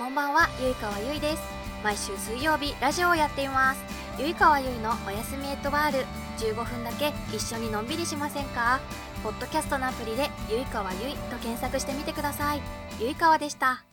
こんばんはゆいかわゆいです。毎週水曜日ラジオをやっています。ゆいかわゆいのおやすみエットワール。15分だけ一緒にのんびりしませんか？ポッドキャストのアプリでゆいかわゆいと検索してみてください。ゆいかわでした。